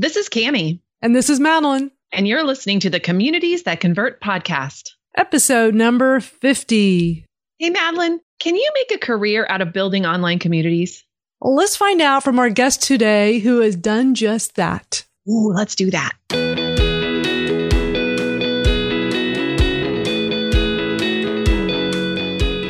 This is Cami. And this is Madalyn. And you're listening to the Communities That Convert podcast. Episode number 50. Hey, Madalyn, can you make a career out of building online communities? Let's find out from our guest today who has done just that. Ooh, let's do that.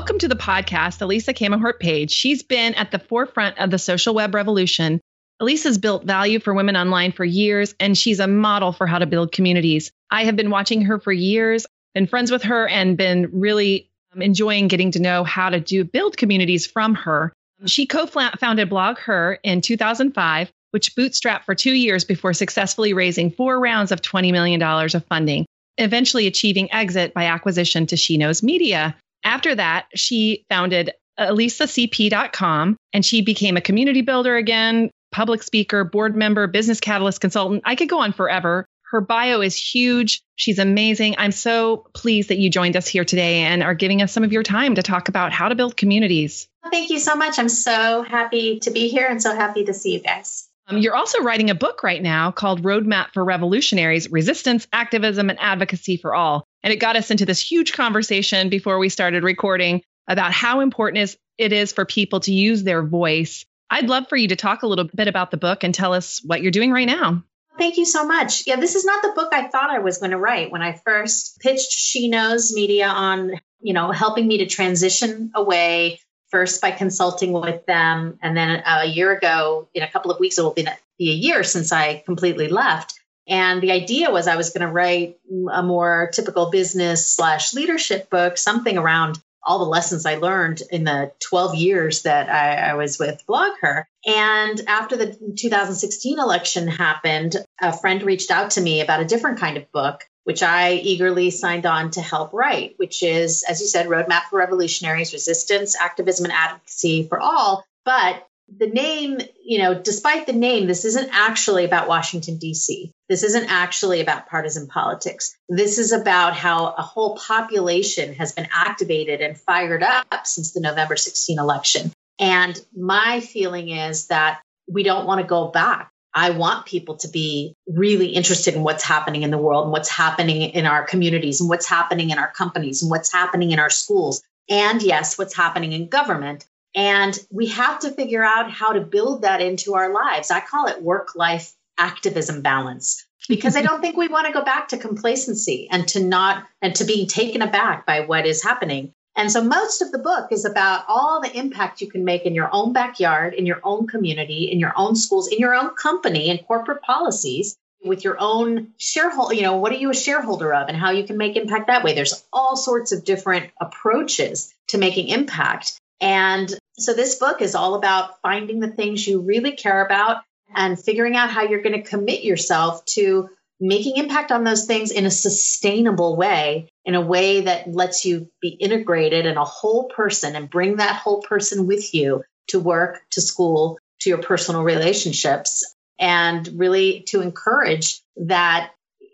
Welcome to the podcast, Elisa Camahort Page. She's been at the forefront of the social web revolution. Elisa's built value for women online for years, and she's a model for how to build communities. I have been watching her for years, been friends with her, and been really um, enjoying getting to know how to do build communities from her. She co-founded BlogHer in 2005, which bootstrapped for two years before successfully raising four rounds of $20 million of funding, eventually achieving exit by acquisition to She Knows Media. After that, she founded elisacp.com and she became a community builder again, public speaker, board member, business catalyst consultant. I could go on forever. Her bio is huge. She's amazing. I'm so pleased that you joined us here today and are giving us some of your time to talk about how to build communities. Thank you so much. I'm so happy to be here and so happy to see you guys. Um, you're also writing a book right now called Roadmap for Revolutionaries Resistance, Activism, and Advocacy for All. And it got us into this huge conversation before we started recording about how important is, it is for people to use their voice. I'd love for you to talk a little bit about the book and tell us what you're doing right now. Thank you so much. Yeah, this is not the book I thought I was going to write when I first pitched She Knows Media on, you know, helping me to transition away first by consulting with them. And then a year ago, in a couple of weeks, it will be a year since I completely left. And the idea was I was going to write a more typical business slash leadership book, something around all the lessons I learned in the 12 years that I, I was with BlogHer. And after the 2016 election happened, a friend reached out to me about a different kind of book, which I eagerly signed on to help write, which is, as you said, Roadmap for Revolutionaries Resistance, Activism, and Advocacy for All. But the name, you know, despite the name, this isn't actually about Washington, D.C. This isn't actually about partisan politics. This is about how a whole population has been activated and fired up since the November 16 election. And my feeling is that we don't want to go back. I want people to be really interested in what's happening in the world and what's happening in our communities and what's happening in our companies and what's happening in our schools. And yes, what's happening in government. And we have to figure out how to build that into our lives. I call it work life activism balance because I don't think we want to go back to complacency and to not and to being taken aback by what is happening. And so most of the book is about all the impact you can make in your own backyard, in your own community, in your own schools, in your own company and corporate policies with your own shareholder, you know, what are you a shareholder of and how you can make impact that way. There's all sorts of different approaches to making impact. And so this book is all about finding the things you really care about and figuring out how you're going to commit yourself to making impact on those things in a sustainable way, in a way that lets you be integrated in a whole person and bring that whole person with you to work, to school, to your personal relationships, and really to encourage that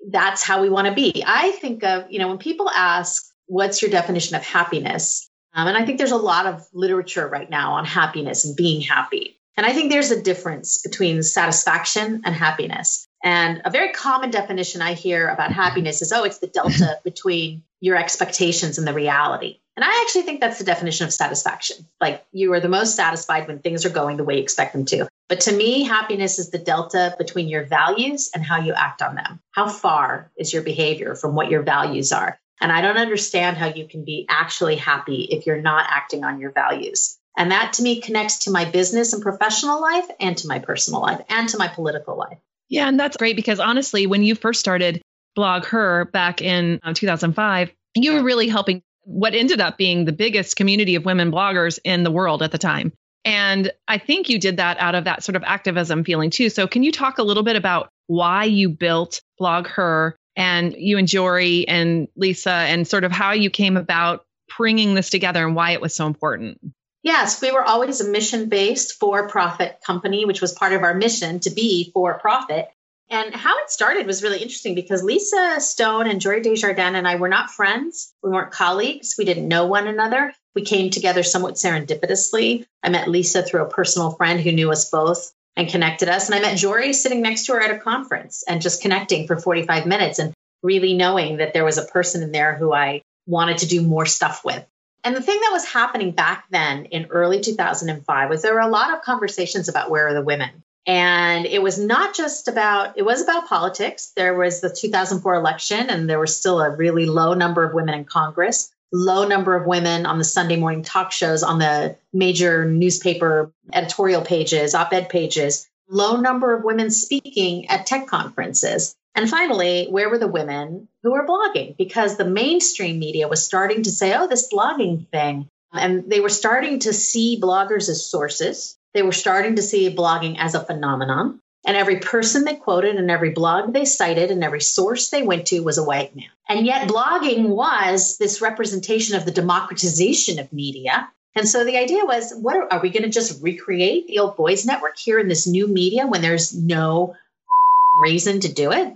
that's how we want to be. I think of, you know, when people ask, what's your definition of happiness? Um, and I think there's a lot of literature right now on happiness and being happy. And I think there's a difference between satisfaction and happiness. And a very common definition I hear about happiness is oh, it's the delta between your expectations and the reality. And I actually think that's the definition of satisfaction. Like you are the most satisfied when things are going the way you expect them to. But to me, happiness is the delta between your values and how you act on them. How far is your behavior from what your values are? And I don't understand how you can be actually happy if you're not acting on your values. And that to me connects to my business and professional life and to my personal life and to my political life. Yeah, and that's great because honestly, when you first started BlogHer back in uh, 2005, you were really helping what ended up being the biggest community of women bloggers in the world at the time. And I think you did that out of that sort of activism feeling too. So, can you talk a little bit about why you built BlogHer and you and Jory and Lisa and sort of how you came about bringing this together and why it was so important? Yes, we were always a mission based for profit company, which was part of our mission to be for profit. And how it started was really interesting because Lisa Stone and Jory Des Jardins and I were not friends. We weren't colleagues. We didn't know one another. We came together somewhat serendipitously. I met Lisa through a personal friend who knew us both and connected us. And I met Jory sitting next to her at a conference and just connecting for 45 minutes and really knowing that there was a person in there who I wanted to do more stuff with. And the thing that was happening back then in early 2005 was there were a lot of conversations about where are the women? And it was not just about, it was about politics. There was the 2004 election, and there was still a really low number of women in Congress, low number of women on the Sunday morning talk shows, on the major newspaper editorial pages, op ed pages, low number of women speaking at tech conferences. And finally, where were the women who were blogging? Because the mainstream media was starting to say, oh, this blogging thing. And they were starting to see bloggers as sources. They were starting to see blogging as a phenomenon. And every person they quoted and every blog they cited and every source they went to was a white man. And yet, blogging was this representation of the democratization of media. And so the idea was what are, are we going to just recreate the old boys network here in this new media when there's no reason to do it?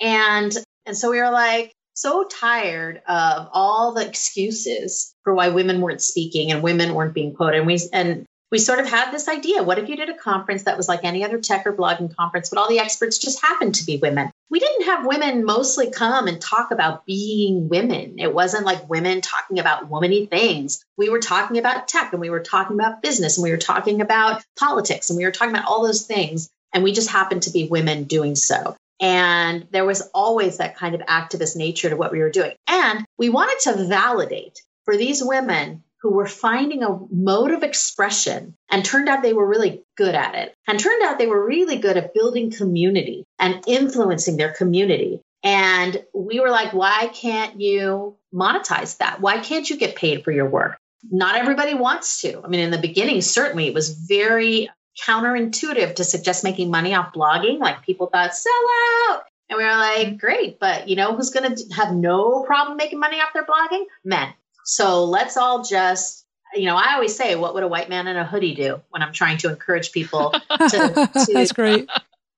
And and so we were like so tired of all the excuses for why women weren't speaking and women weren't being quoted. And we and we sort of had this idea what if you did a conference that was like any other tech or blogging conference, but all the experts just happened to be women? We didn't have women mostly come and talk about being women. It wasn't like women talking about womany things. We were talking about tech and we were talking about business and we were talking about politics and we were talking about all those things. And we just happened to be women doing so. And there was always that kind of activist nature to what we were doing. And we wanted to validate for these women who were finding a mode of expression and turned out they were really good at it. And turned out they were really good at building community and influencing their community. And we were like, why can't you monetize that? Why can't you get paid for your work? Not everybody wants to. I mean, in the beginning, certainly it was very counterintuitive to suggest making money off blogging. Like people thought, sell out. And we were like, great, but you know who's going to have no problem making money off their blogging? Men. So let's all just, you know, I always say, what would a white man in a hoodie do when I'm trying to encourage people to, to That's great.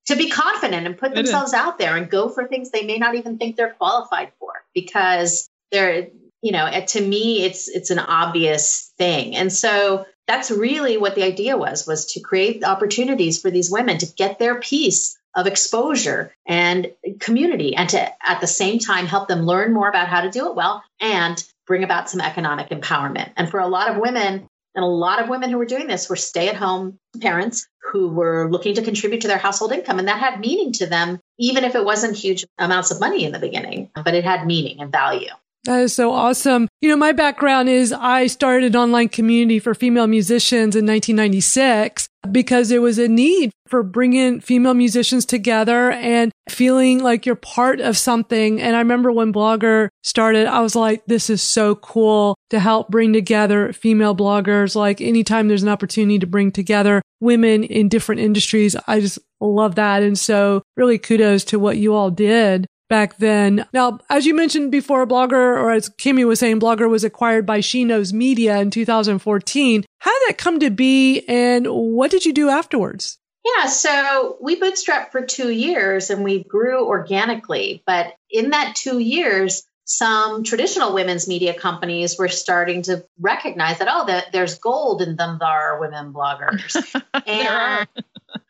To be confident and put themselves out there and go for things they may not even think they're qualified for because they're, you know, eh, to me, it's it's an obvious thing. And so that's really what the idea was was to create opportunities for these women to get their piece of exposure and community and to at the same time help them learn more about how to do it well and bring about some economic empowerment. And for a lot of women, and a lot of women who were doing this were stay at home parents who were looking to contribute to their household income. And that had meaning to them, even if it wasn't huge amounts of money in the beginning, but it had meaning and value. That is so awesome. You know, my background is I started an online community for female musicians in 1996 because there was a need for bringing female musicians together and feeling like you're part of something. And I remember when BlogHer started, I was like, this is so cool to help bring together female bloggers. Like anytime there's an opportunity to bring together women in different industries, I just love that. And so really kudos to what you all did back then. Now, as you mentioned before, BlogHer, or as Kimmy was saying, BlogHer was acquired by She Knows Media in 2014. How did that come to be and what did you do afterwards? Yeah, so we bootstrapped for two years and we grew organically. But in that two years, some traditional women's media companies were starting to recognize that, oh, that there's gold in them, there are women bloggers. and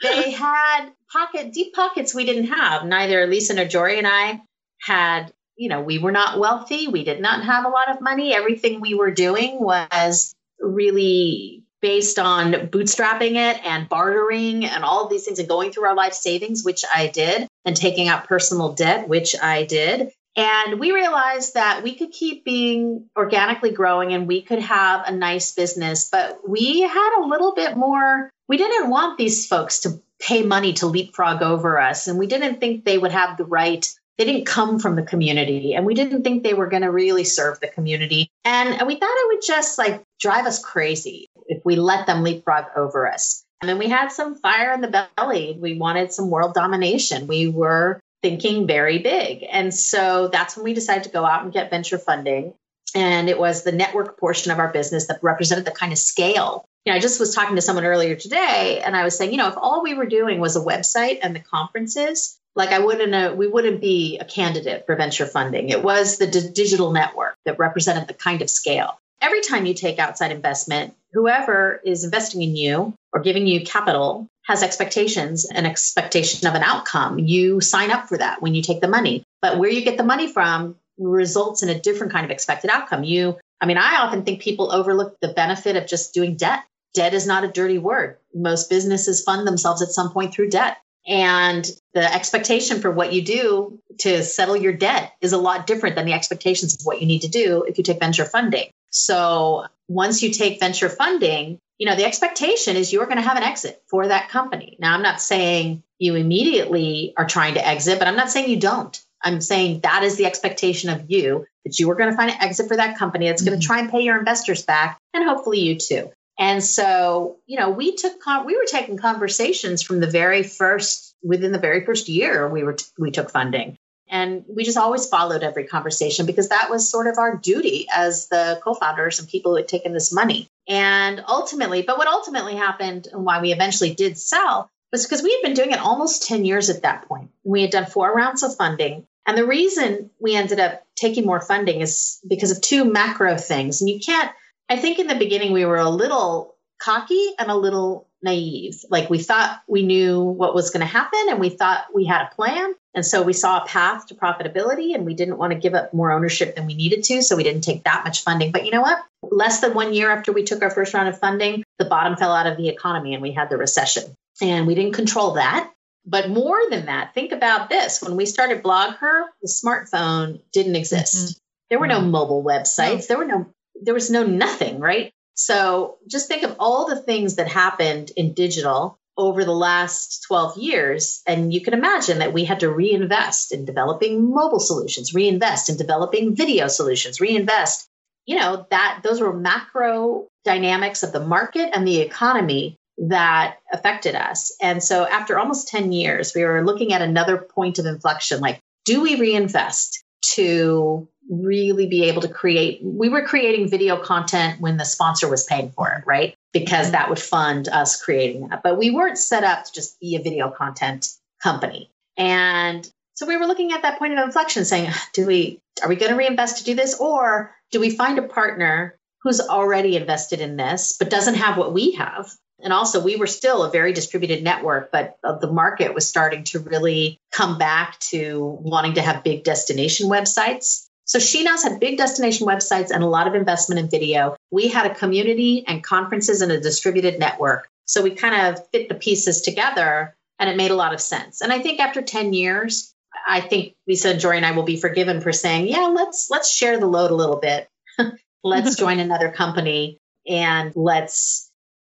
they had pocket deep pockets we didn't have. Neither Lisa nor Jory and I had, you know, we were not wealthy. We did not have a lot of money. Everything we were doing was really based on bootstrapping it and bartering and all of these things and going through our life savings, which I did, and taking out personal debt, which I did. And we realized that we could keep being organically growing and we could have a nice business, but we had a little bit more. We didn't want these folks to pay money to leapfrog over us. And we didn't think they would have the right they didn't come from the community. And we didn't think they were going to really serve the community. And we thought it would just like drive us crazy if we let them leapfrog over us. And then we had some fire in the belly. We wanted some world domination. We were thinking very big. And so that's when we decided to go out and get venture funding. And it was the network portion of our business that represented the kind of scale you know, I just was talking to someone earlier today and I was saying, you know, if all we were doing was a website and the conferences, like I wouldn't we wouldn't be a candidate for venture funding. It was the d- digital network that represented the kind of scale. Every time you take outside investment, whoever is investing in you or giving you capital has expectations, an expectation of an outcome. You sign up for that when you take the money. But where you get the money from results in a different kind of expected outcome. You, I mean, I often think people overlook the benefit of just doing debt. Debt is not a dirty word. Most businesses fund themselves at some point through debt. And the expectation for what you do to settle your debt is a lot different than the expectations of what you need to do if you take venture funding. So once you take venture funding, you know, the expectation is you're going to have an exit for that company. Now, I'm not saying you immediately are trying to exit, but I'm not saying you don't. I'm saying that is the expectation of you that you are going to find an exit for that company that's mm-hmm. going to try and pay your investors back and hopefully you too. And so, you know, we took we were taking conversations from the very first within the very first year we were we took funding. And we just always followed every conversation because that was sort of our duty as the co-founders and people who had taken this money. And ultimately, but what ultimately happened and why we eventually did sell was because we had been doing it almost 10 years at that point. We had done four rounds of funding. And the reason we ended up taking more funding is because of two macro things. And you can't I think in the beginning we were a little cocky and a little naive. Like we thought we knew what was going to happen and we thought we had a plan. And so we saw a path to profitability and we didn't want to give up more ownership than we needed to. So we didn't take that much funding. But you know what? Less than one year after we took our first round of funding, the bottom fell out of the economy and we had the recession. And we didn't control that. But more than that, think about this. When we started BlogHer, the smartphone didn't exist. Mm-hmm. There were no mobile websites. There were no there was no nothing, right? So just think of all the things that happened in digital over the last 12 years. And you can imagine that we had to reinvest in developing mobile solutions, reinvest in developing video solutions, reinvest. You know, that those were macro dynamics of the market and the economy that affected us. And so after almost 10 years, we were looking at another point of inflection like, do we reinvest to really be able to create we were creating video content when the sponsor was paying for it right? Because mm-hmm. that would fund us creating that. But we weren't set up to just be a video content company. And so we were looking at that point of inflection saying do we are we going to reinvest to do this? Or do we find a partner who's already invested in this but doesn't have what we have? And also we were still a very distributed network but the market was starting to really come back to wanting to have big destination websites so SheKnows had big destination websites and a lot of investment in video. We had a community and conferences and a distributed network. So we kind of fit the pieces together and it made a lot of sense. And I think after 10 years, I think Lisa and Jory and I will be forgiven for saying, yeah, let's let's share the load a little bit. let's join another company and let's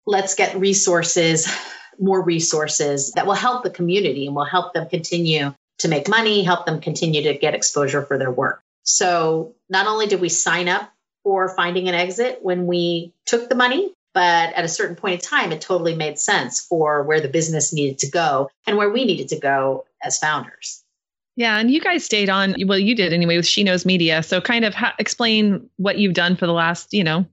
let's get resources, more resources that will help the community and will help them continue to make money, help them continue to get exposure for their work. So not only did we sign up for finding an exit when we took the money, but at a certain point in time, it totally made sense for where the business needed to go and where we needed to go as founders. Yeah, and you guys stayed on. Well, you did anyway with She Knows Media. So, kind of ha- explain what you've done for the last, you know,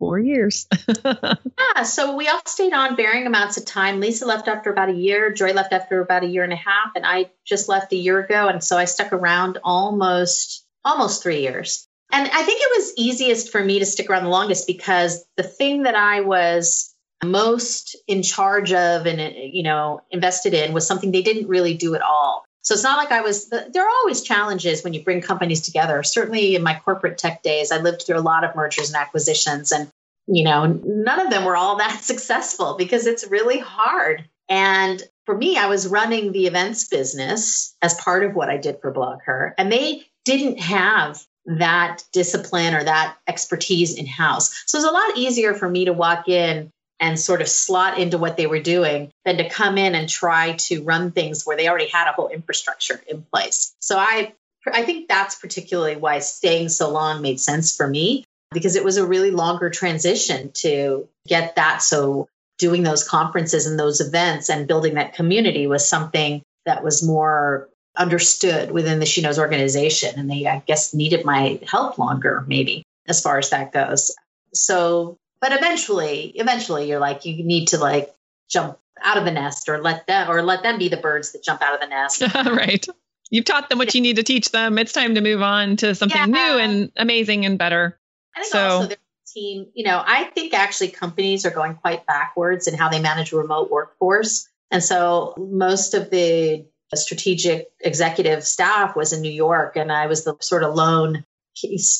four years. yeah, so we all stayed on varying amounts of time. Lisa left after about a year. Jory left after about a year and a half, and I just left a year ago. And so I stuck around almost almost three years. And I think it was easiest for me to stick around the longest because the thing that I was most in charge of and you know invested in was something they didn't really do at all. So it's not like I was there are always challenges when you bring companies together. Certainly in my corporate tech days, I lived through a lot of mergers and acquisitions and you know, none of them were all that successful because it's really hard. And for me, I was running the events business as part of what I did for BlogHer, and they didn't have that discipline or that expertise in house. So it was a lot easier for me to walk in and sort of slot into what they were doing than to come in and try to run things where they already had a whole infrastructure in place. So I I think that's particularly why staying so long made sense for me because it was a really longer transition to get that so doing those conferences and those events and building that community was something that was more understood within the She Knows organization. And they, I guess, needed my help longer, maybe, as far as that goes. So, but eventually, eventually you're like, you need to like jump out of the nest or let them or let them be the birds that jump out of the nest. right. You've taught them what you need to teach them. It's time to move on to something yeah. new and amazing and better. I think so, also team, you know, I think actually companies are going quite backwards in how they manage remote workforce. And so most of the strategic executive staff was in New York, and I was the sort of lone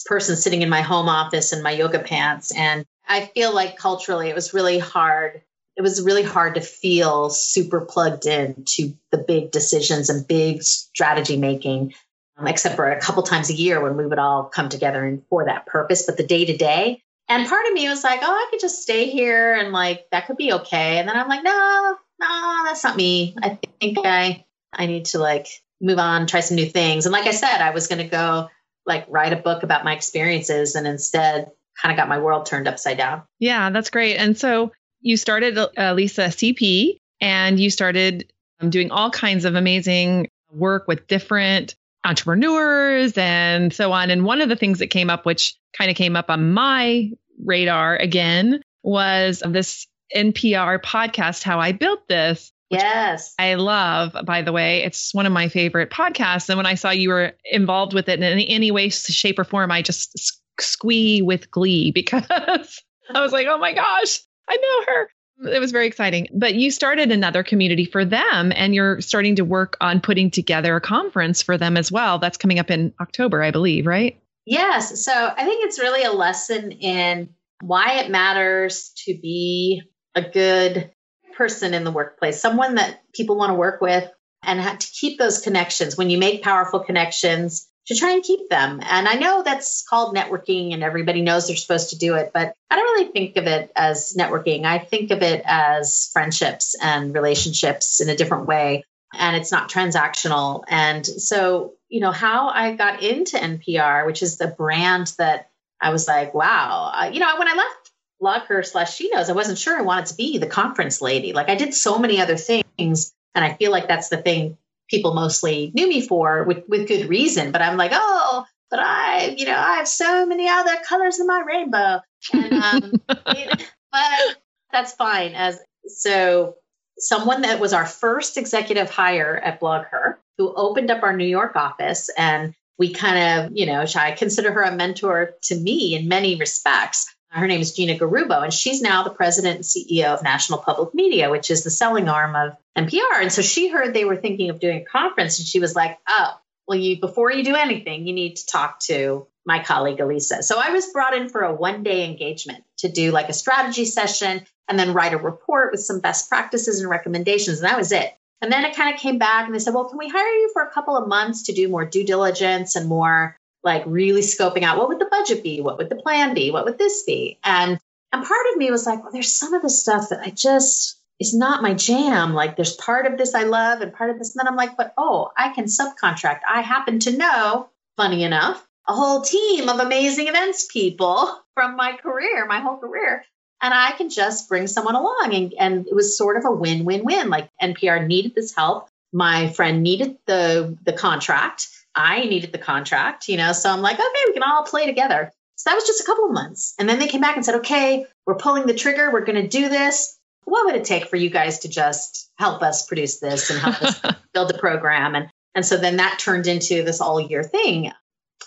person sitting in my home office in my yoga pants. And I feel like culturally it was really hard. It was really hard to feel super plugged in to the big decisions and big strategy making, um, except for a couple times a year when we would all come together and for that purpose. But the day to day, and part of me was like, oh, I could just stay here and like that could be okay. And then I'm like, no, no, that's not me. I think I I need to like move on, try some new things. And like I said, I was gonna go like write a book about my experiences and instead kind of got my world turned upside down. Yeah, that's great. And so you started uh, ElisaCP and you started um, doing all kinds of amazing work with different entrepreneurs and so on. And one of the things that came up, which kind of came up on my radar again, was this NPR podcast, How I Built This. Yes. I love, by the way. It's one of my favorite podcasts. And when I saw you were involved with it in any, any way, shape, or form, I just squee with glee because I was like, oh my gosh, I know her it was very exciting. But you started another community for them and you're starting to work on putting together a conference for them as well. That's coming up in October, I believe, right? Yes. So I think it's really a lesson in why it matters to be a good person in the workplace, someone that people want to work with and have to keep those connections. When you make powerful connections, to try and keep them. And I know that's called networking and everybody knows they're supposed to do it, but I don't really think of it as networking. I think of it as friendships and relationships in a different way. And it's not transactional. And so, you know, how I got into NPR, which is the brand that I was like, wow, you know, when I left BlogHer slash She Knows, I wasn't sure I wanted to be the conference lady. Like I did so many other things. And I feel like that's the thing people mostly knew me for with, with good reason. But I'm like, oh, but I, you know, I have so many other colors in my rainbow. And, um, but that's fine. As so, someone that was our first executive hire at BlogHer, who opened up our New York office, and we kind of, you know, I consider her a mentor to me in many respects. Her name is Gina Garrubbo, and she's now the president and CEO of National Public Media, which is the selling arm of NPR. And so she heard they were thinking of doing a conference, and she was like, "Oh, well, you before you do anything, you need to talk to my colleague Elisa." So I was brought in for a one-day engagement to do like a strategy session and then write a report with some best practices and recommendations, and that was it. And then it kind of came back, and they said, "Well, can we hire you for a couple of months to do more due diligence and more like really scoping out what would the budget be? What would the plan be? What would this be? And and part of me was like, well, there's some of the stuff that I just is not my jam. Like there's part of this I love and part of this. And then I'm like, but oh, I can subcontract. I happen to know, funny enough, a whole team of amazing events people from my career, my whole career. And I can just bring someone along. And, and it was sort of a win-win-win. Like NPR needed this help. My friend needed the the contract I needed the contract, you know, so I'm like, okay, we can all play together. So that was just a couple of months. And then they came back and said, okay, we're pulling the trigger. We're going to do this. What would it take for you guys to just help us produce this and help us build the program? And, and so then that turned into this all year thing.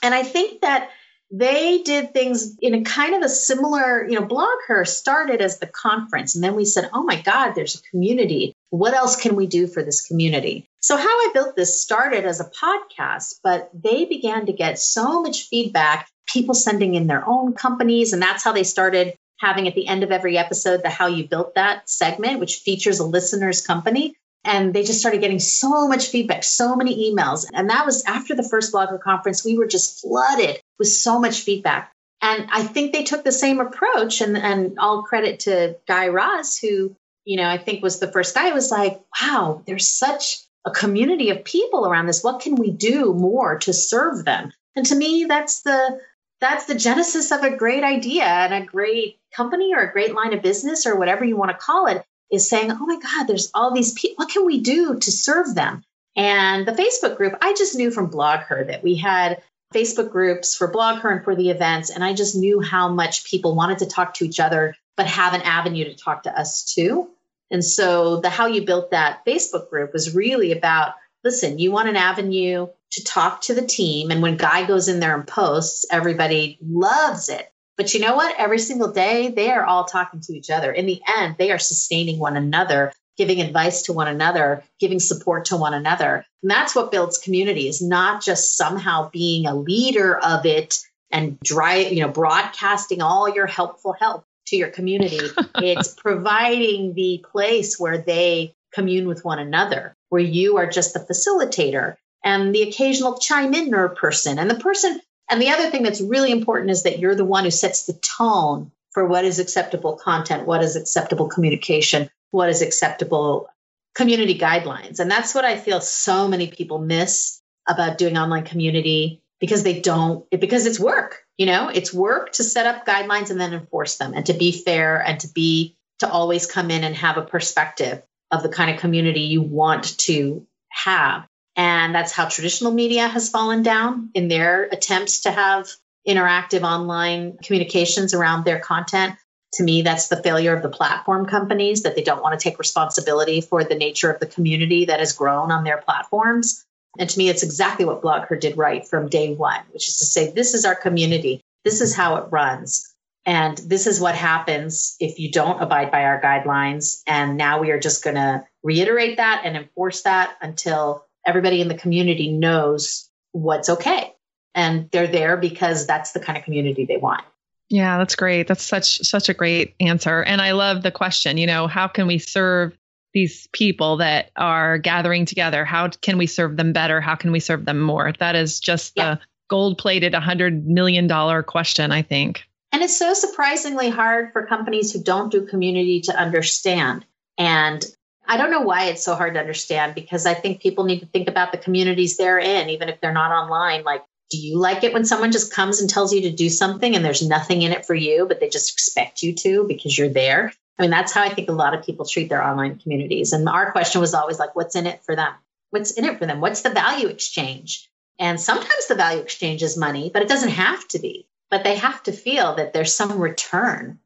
And I think that they did things in a kind of a similar, you know, BlogHer started as the conference. And then we said, oh my God, there's a community. What else can we do for this community? So, how I built this started as a podcast, but they began to get so much feedback, people sending in their own companies. And that's how they started having at the end of every episode the how you built that segment, which features a listener's company. And they just started getting so much feedback, so many emails. And that was after the first BlogHer conference. We were just flooded with so much feedback. And I think they took the same approach. And, and all credit to Guy Raz, who, you know, I think was the first guy, was like, wow, there's such a community of people around this. What can we do more to serve them? And to me, that's the that's the genesis of a great idea and a great company or a great line of business or whatever you want to call it is saying, oh my God, there's all these people. What can we do to serve them? And the Facebook group, I just knew from BlogHer that we had Facebook groups for BlogHer and for the events. And I just knew how much people wanted to talk to each other, but have an avenue to talk to us too. And so the how you built that Facebook group was really about listen, you want an avenue to talk to the team. And when Guy goes in there and posts, everybody loves it. But you know what? Every single day, they are all talking to each other. In the end, they are sustaining one another, giving advice to one another, giving support to one another. And that's what builds community is not just somehow being a leader of it and drive, you know, broadcasting all your helpful help to your community. it's providing the place where they commune with one another, where you are just the facilitator and the occasional chime in person. And the person, and the other thing that's really important is that you're the one who sets the tone for what is acceptable content, what is acceptable communication, what is acceptable community guidelines. And that's what I feel so many people miss about doing online community because they don't, it, because it's work. You know, it's work to set up guidelines and then enforce them and to be fair and to be, to always come in and have a perspective of the kind of community you want to have. And that's how traditional media has fallen down in their attempts to have interactive online communications around their content. To me, that's the failure of the platform companies that they don't want to take responsibility for the nature of the community that has grown on their platforms. And to me, it's exactly what BlogHer did right from day one, which is to say, this is our community. This is how it runs. And this is what happens if you don't abide by our guidelines. And now we are just going to reiterate that and enforce that until everybody in the community knows what's okay. And they're there because that's the kind of community they want. Yeah, that's great. That's such such a great answer. And I love the question, you know, how can we serve these people that are gathering together? How can we serve them better? How can we serve them more? That is just yeah. the gold-plated 100 million dollar question, I think. And it's so surprisingly hard for companies who don't do community to understand. And I don't know why it's so hard to understand because I think people need to think about the communities they're in, even if they're not online. Like, do you like it when someone just comes and tells you to do something and there's nothing in it for you, but they just expect you to because you're there? I mean, that's how I think a lot of people treat their online communities. And our question was always like, what's in it for them? What's in it for them? What's the value exchange? And sometimes the value exchange is money, but it doesn't have to be. But they have to feel that there's some return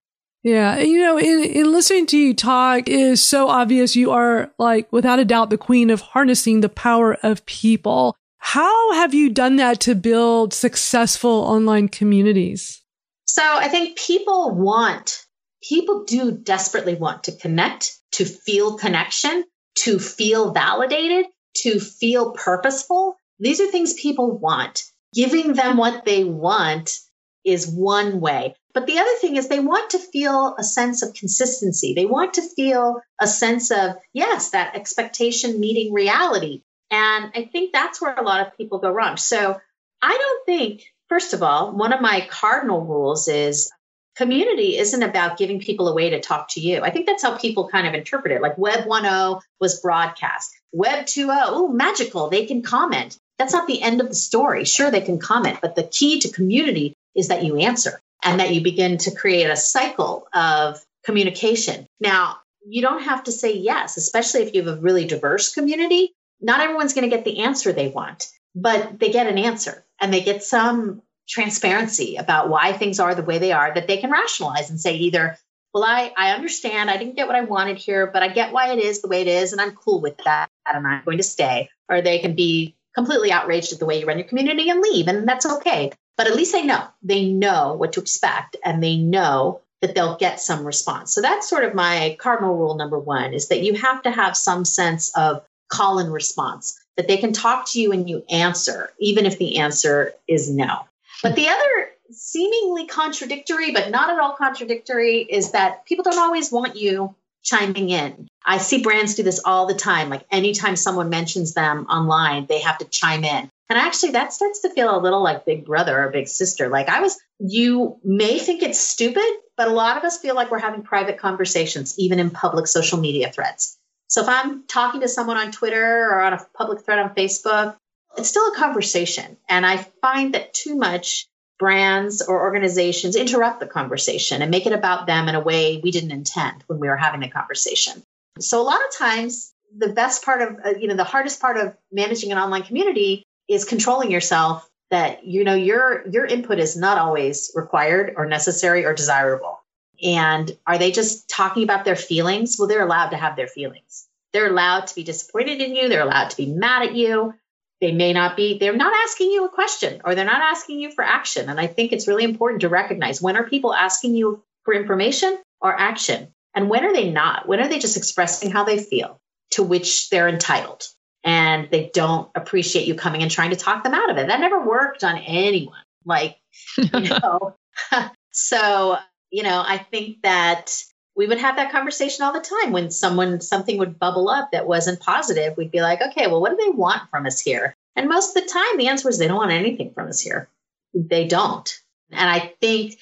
yeah. You know, in, in listening to you talk is so obvious. You are like, without a doubt, the queen of harnessing the power of people. How have you done that to build successful online communities? So I think people want, people do desperately want to connect, to feel connection, to feel validated, to feel purposeful. These are things people want. Giving them what they want is one way. But the other thing is they want to feel a sense of consistency. They want to feel a sense of, yes, that expectation meeting reality. And I think that's where a lot of people go wrong. So I don't think, first of all, one of my cardinal rules is community isn't about giving people a way to talk to you. I think that's how people kind of interpret it. Like Web 1.0 was broadcast, Web 2.0, oh, magical, they can comment. That's not the end of the story. Sure, they can comment, but the key to community is that you answer and that you begin to create a cycle of communication. Now, you don't have to say yes, especially if you have a really diverse community. Not everyone's going to get the answer they want, but they get an answer and they get some transparency about why things are the way they are that they can rationalize and say either, well, I, I understand I didn't get what I wanted here, but I get why it is the way it is, and I'm cool with that, and I'm going to stay. Or they can be completely outraged at the way you run your community and leave, and that's okay. But at least they know. They know what to expect and they know that they'll get some response. So that's sort of my cardinal rule number one is that you have to have some sense of call and response, that they can talk to you and you answer, even if the answer is no. But the other seemingly contradictory, but not at all contradictory, is that people don't always want you chiming in. I see brands do this all the time. Like anytime someone mentions them online, they have to chime in. And actually, that starts to feel a little like big brother or big sister. Like I was, you may think it's stupid, but a lot of us feel like we're having private conversations, even in public social media threads. So if I'm talking to someone on Twitter or on a public thread on Facebook, it's still a conversation. And I find that too much brands or organizations interrupt the conversation and make it about them in a way we didn't intend when we were having the conversation. So a lot of times the best part of uh, you know the hardest part of managing an online community is controlling yourself that you know your your input is not always required or necessary or desirable. And are they just talking about their feelings? Well, they're allowed to have their feelings. They're allowed to be disappointed in you. They're allowed to be mad at you. They may not be they're not asking you a question or they're not asking you for action. And i think it's really important to recognize when are people asking you for information or action? And when are they not? When are they just expressing how they feel to which they're entitled? And they don't appreciate you coming and trying to talk them out of it. That never worked on anyone. Like you know? So you know i think that we would have that conversation all the time when someone something would bubble up that wasn't positive. We'd be like okay well what do they want from us here? And most of the time the answer is they don't want anything from us here. They don't. And i think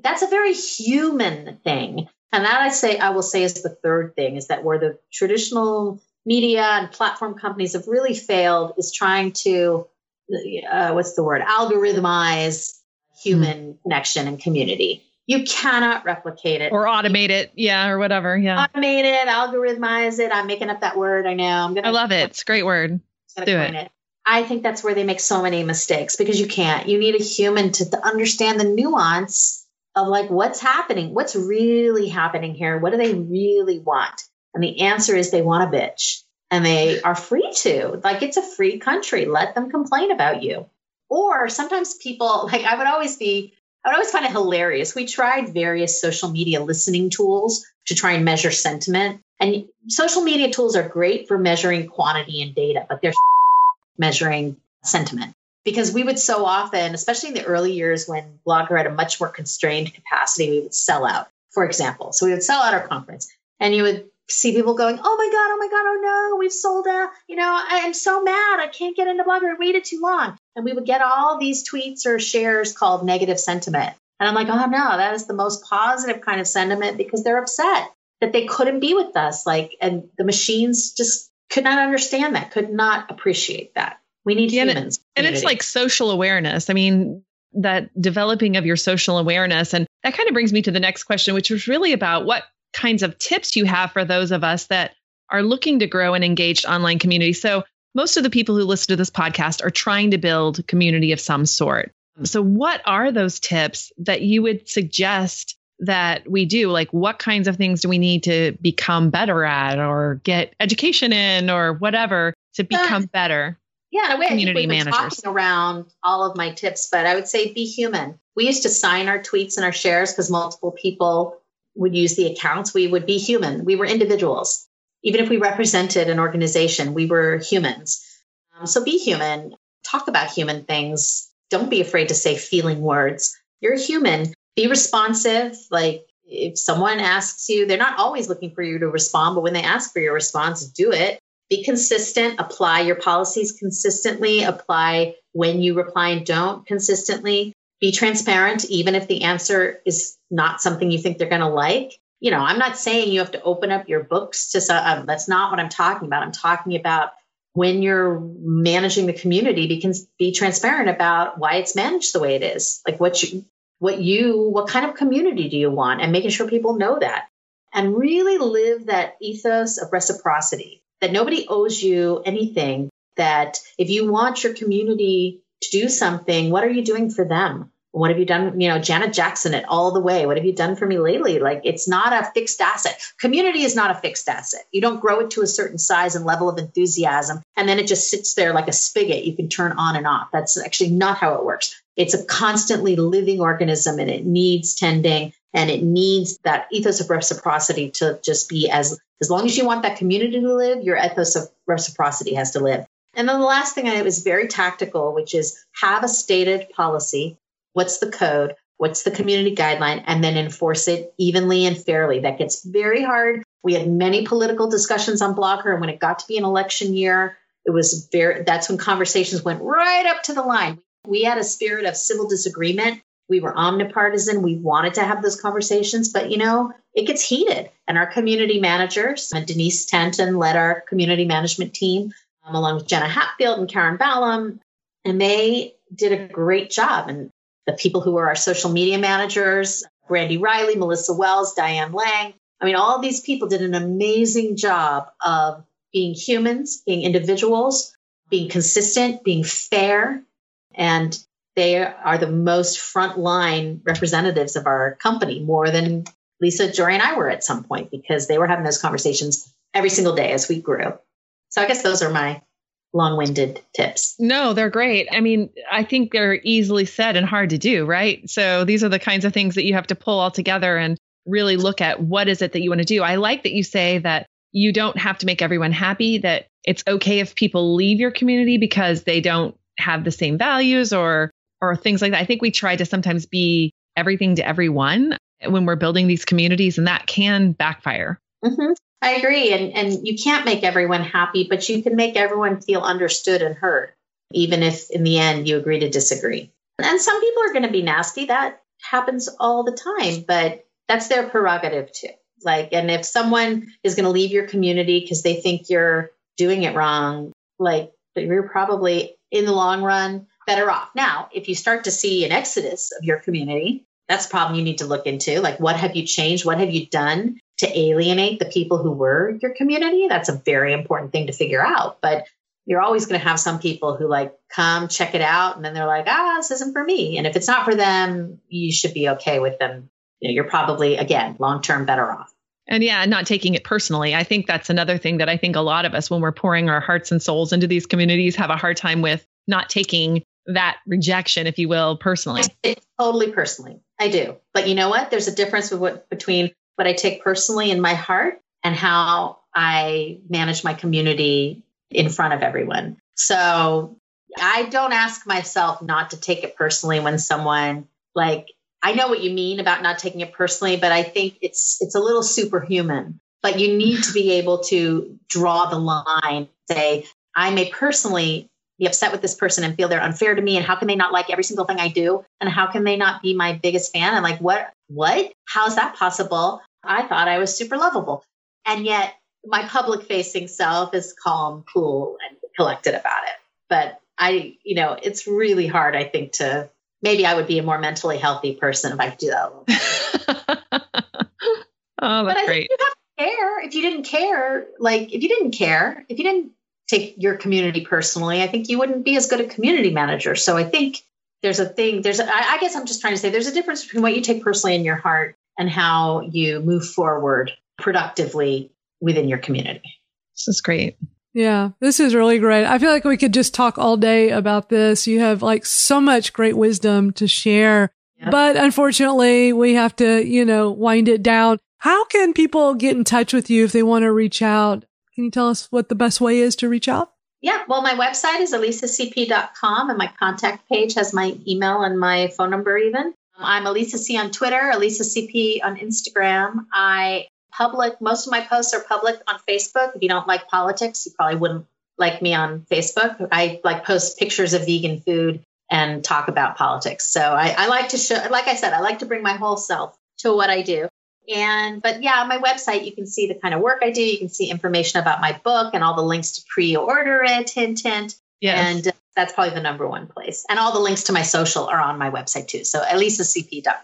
that's a very human thing. And that i say i will say is the third thing is that where the traditional media and platform companies have really failed is trying to uh, what's the word? Algorithmize human mm-hmm. connection and community you cannot replicate it or automate it. Yeah, or whatever. Yeah. Automate it, algorithmize it. I'm making up that word. I know. I'm gonna I love it. It's a great word. Do it. it. I think that's where they make so many mistakes because you can't. You need a human to, to understand the nuance of like what's happening, what's really happening here. What do they really want? And the answer is they want a bitch. And they are free to. Like it's a free country. Let them complain about you. Or sometimes people, like I would always be I would always find it hilarious. We tried various social media listening tools to try and measure sentiment. And social media tools are great for measuring quantity and data, but they're measuring sentiment. Because we would so often, especially in the early years when BlogHer had a much more constrained capacity, we would sell out, for example. So we would sell out our conference and you would see people going, Oh my God, oh my God, oh no, we've sold out. You know, I am so mad. I can't get into BlogHer. I waited too long. And we would get all these tweets or shares called negative sentiment. And I'm like, oh no, that is the most positive kind of sentiment because they're upset that they couldn't be with us. Like, and the machines just could not understand that, could not appreciate that. We need yeah, humans. And, and it's like social awareness. I mean, that developing of your social awareness. And that kind of brings me to the next question, which was really about what kinds of tips you have for those of us that are looking to grow an engaged online community. So, most of the people who listen to this podcast are trying to build community of some sort. So, what are those tips that you would suggest that we do? Like, what kinds of things do we need to become better at or get education in or whatever to uh, become better? Yeah, in a way, community we've managers. Talking around all of my tips, but I would say be human. We used to sign our tweets and our shares because multiple people would use the accounts, we would be human. We were individuals. Even if we represented an organization, we were humans. Um, so be human. Talk about human things. Don't be afraid to say feeling words. You're a human. Be responsive. Like if someone asks you, they're not always looking for you to respond, but when they ask for your response, do it. Be consistent. Apply your policies consistently. Apply when you reply and don't consistently be transparent, even if the answer is not something you think they're going to like. You know, I'm not saying you have to open up your books to, um, that's not what I'm talking about. I'm talking about when you're managing the community, be, be transparent about why it's managed the way it is. Like what you, what you, what kind of community do you want? And making sure people know that and really live that ethos of reciprocity that nobody owes you anything. That if you want your community to do something, what are you doing for them? What have you done? You know, Janet Jackson it all the way. What have you done for me lately? Like it's not a fixed asset. Community is not a fixed asset. You don't grow it to a certain size and level of enthusiasm and then it just sits there like a spigot you can turn on and off. That's actually not how it works. It's a constantly living organism and it needs tending and it needs that ethos of reciprocity to just be as as long as you want that community to live, your ethos of reciprocity has to live. And then the last thing I was very tactical, which is have a stated policy what's the code, what's the community guideline, and then enforce it evenly and fairly. That gets very hard. We had many political discussions on BlogHer, and when it got to be an election year, it was very that's when conversations went right up to the line. We had a spirit of civil disagreement. We were omnipartisan. We wanted to have those conversations, but you know, it gets heated. And our community managers, and Denise Tanton led our community management team, um, along with Jenna Hatfield and Karen Ballum, and they did a great job. And the people who were our social media managers, Brandy Riley, Melissa Wells, Diane Lang, I mean, all these people did an amazing job of being humans, being individuals, being consistent, being fair. And they are the most frontline representatives of our company, more than Lisa, Jory, and I were at some point because they were having those conversations every single day as we grew. So I guess those are my long winded tips. No, they're great. I mean, I think they're easily said and hard to do, right? So these are the kinds of things that you have to pull all together and really look at what is it that you want to do. I like that you say that you don't have to make everyone happy, that it's okay if people leave your community because they don't have the same values or or things like that. I think we try to sometimes be everything to everyone when we're building these communities and that can backfire. Mm-hmm. I agree. And, and you can't make everyone happy, but you can make everyone feel understood and heard, even if in the end you agree to disagree. And some people are going to be nasty. That happens all the time, but that's their prerogative too. Like, and if someone is going to leave your community because they think you're doing it wrong, like you're probably in the long run better off. Now, if you start to see an exodus of your community, that's a problem you need to look into. Like, what have you changed? What have you done to alienate the people who were your community? That's a very important thing to figure out. But you're always going to have some people who like come check it out and then they're like, ah, this isn't for me. And if it's not for them, you should be okay with them. You know, you're probably, again, long term better off. And yeah, not taking it personally. I think that's another thing that I think a lot of us, when we're pouring our hearts and souls into these communities, have a hard time with not taking that rejection, if you will, personally. totally personally. I do. But you know what? There's a difference what, between what I take personally in my heart and how I manage my community in front of everyone. So I don't ask myself not to take it personally when someone like I know what you mean about not taking it personally, but I think it's it's a little superhuman. But you need to be able to draw the line, say, I may personally be upset with this person and feel they're unfair to me and how can they not like every single thing I do? And how can they not be my biggest fan? And like what what? How's that possible? I thought I was super lovable. And yet my public facing self is calm cool and collected about it. But I you know it's really hard I think to maybe I would be a more mentally healthy person if I could do that oh that's great. you have to care. If you didn't care like if you didn't care if you didn't take your community personally, I think you wouldn't be as good a community manager. So I think there's a thing, there's, a, I guess I'm just trying to say there's a difference between what you take personally in your heart and how you move forward productively within your community. This is great. Yeah, this is really great. I feel like we could just talk all day about this. You have like so much great wisdom to share, yep. but unfortunately we have to, you know, wind it down. How can people get in touch with you if they want to reach out? Can you tell us what the best way is to reach out? Yeah, well, my website is elisacp.com and my contact page has my email and my phone number even. I'm Elisa C on Twitter, Elisa CP on Instagram. I public, most of my posts are public on Facebook. If you don't like politics, you probably wouldn't like me on Facebook. I like post pictures of vegan food and talk about politics. So I, I like to show, like I said, I like to bring my whole self to what I do. And, but yeah, on my website, you can see the kind of work I do. You can see information about my book and all the links to pre order it, hint, hint. Yes. And uh, that's probably the number one place. And all the links to my social are on my website too. So elisacp.com.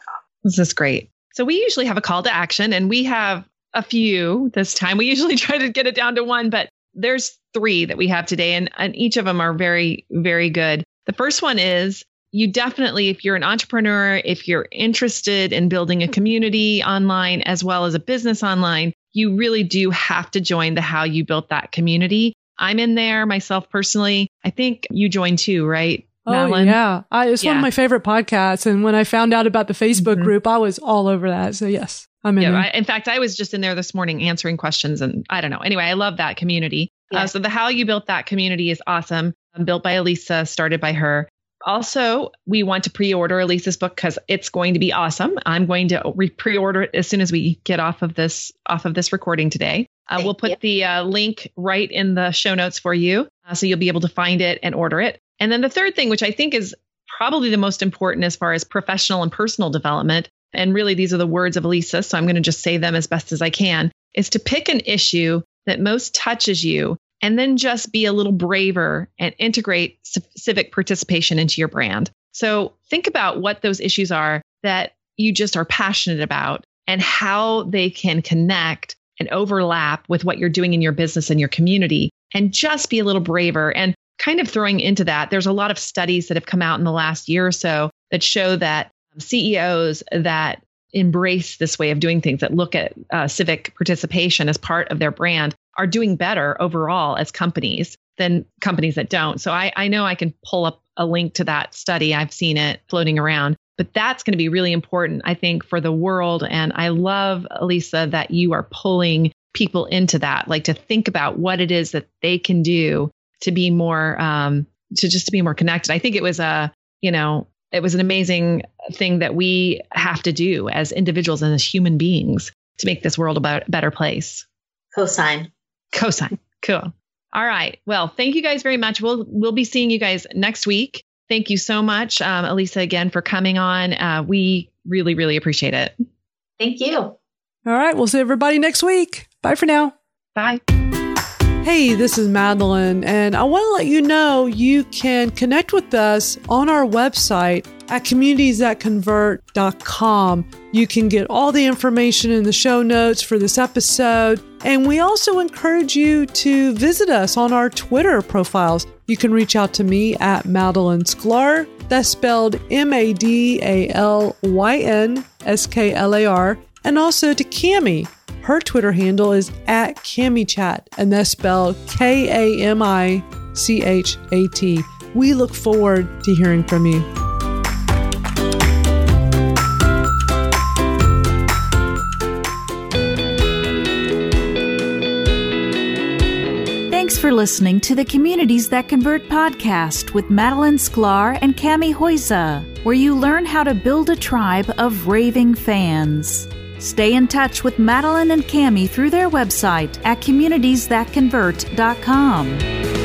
This is great. So we usually have a call to action and we have a few this time. We usually try to get it down to one, but there's three that we have today and, and each of them are very, very good. The first one is you definitely, if you're an entrepreneur, if you're interested in building a community online as well as a business online, you really do have to join the How You Built That community. I'm in there myself personally. I think you joined too, right? Oh Madalyn? yeah, I, it's yeah. one of my favorite podcasts. And when I found out about the Facebook mm-hmm. group, I was all over that. So yes, I'm in. Yeah, I, in fact, I was just in there this morning answering questions, and I don't know. Anyway, I love that community. Uh, yeah. Uh, so the How You Built That community is awesome. Um, built by Elisa, started by her. Also, we want to pre-order Elisa's book because it's going to be awesome. I'm going to re- pre-order it as soon as we get off of this off of this recording today. Uh, we'll put you. the uh, link right in the show notes for you, uh, so you'll be able to find it and order it. And then the third thing, which I think is probably the most important as far as professional and personal development, and really these are the words of Elisa, so I'm going to just say them as best as I can, is to pick an issue that most touches you and then just be a little braver and integrate civic participation into your brand. So think about what those issues are that you just are passionate about and how they can connect and overlap with what you're doing in your business and your community and just be a little braver and kind of throwing into that there's a lot of studies that have come out in the last year or so that show that CEOs that embrace this way of doing things that look at uh, civic participation as part of their brand are doing better overall as companies than companies that don't. So I, I know I can pull up a link to that study. I've seen it floating around, but that's going to be really important, I think, for the world. And I love, Elisa, that you are pulling people into that, like to think about what it is that they can do to be more, um, to just to be more connected. I think it was a, you know, it was an amazing thing that we have to do as individuals and as human beings to make this world a better place. Cosign. Cosign. Cool. All right. Well, thank you guys very much. We'll we'll be seeing you guys next week. Thank you so much, um, Elisa, again for coming on. Uh, we really, really appreciate it. Thank you. All right. We'll see everybody next week. Bye for now. Bye. Hey, this is Madalyn, and I want to let you know you can connect with us on our website at communitiesthatconvert.com. You can get all the information in the show notes for this episode, and we also encourage you to visit us on our Twitter profiles. You can reach out to me at Madalyn Sklar. That's spelled M A D A L Y N S K L A R, and also to Kami her Twitter handle is at KamiChat, and that's spelled K A M I C H A T. We look forward to hearing from you. For listening to the Communities That Convert podcast with Madalyn Sklar and Kami Huyse, where you learn how to build a tribe of raving fans. Stay in touch with Madalyn and Kami through their website at communitiesthatconvert.com.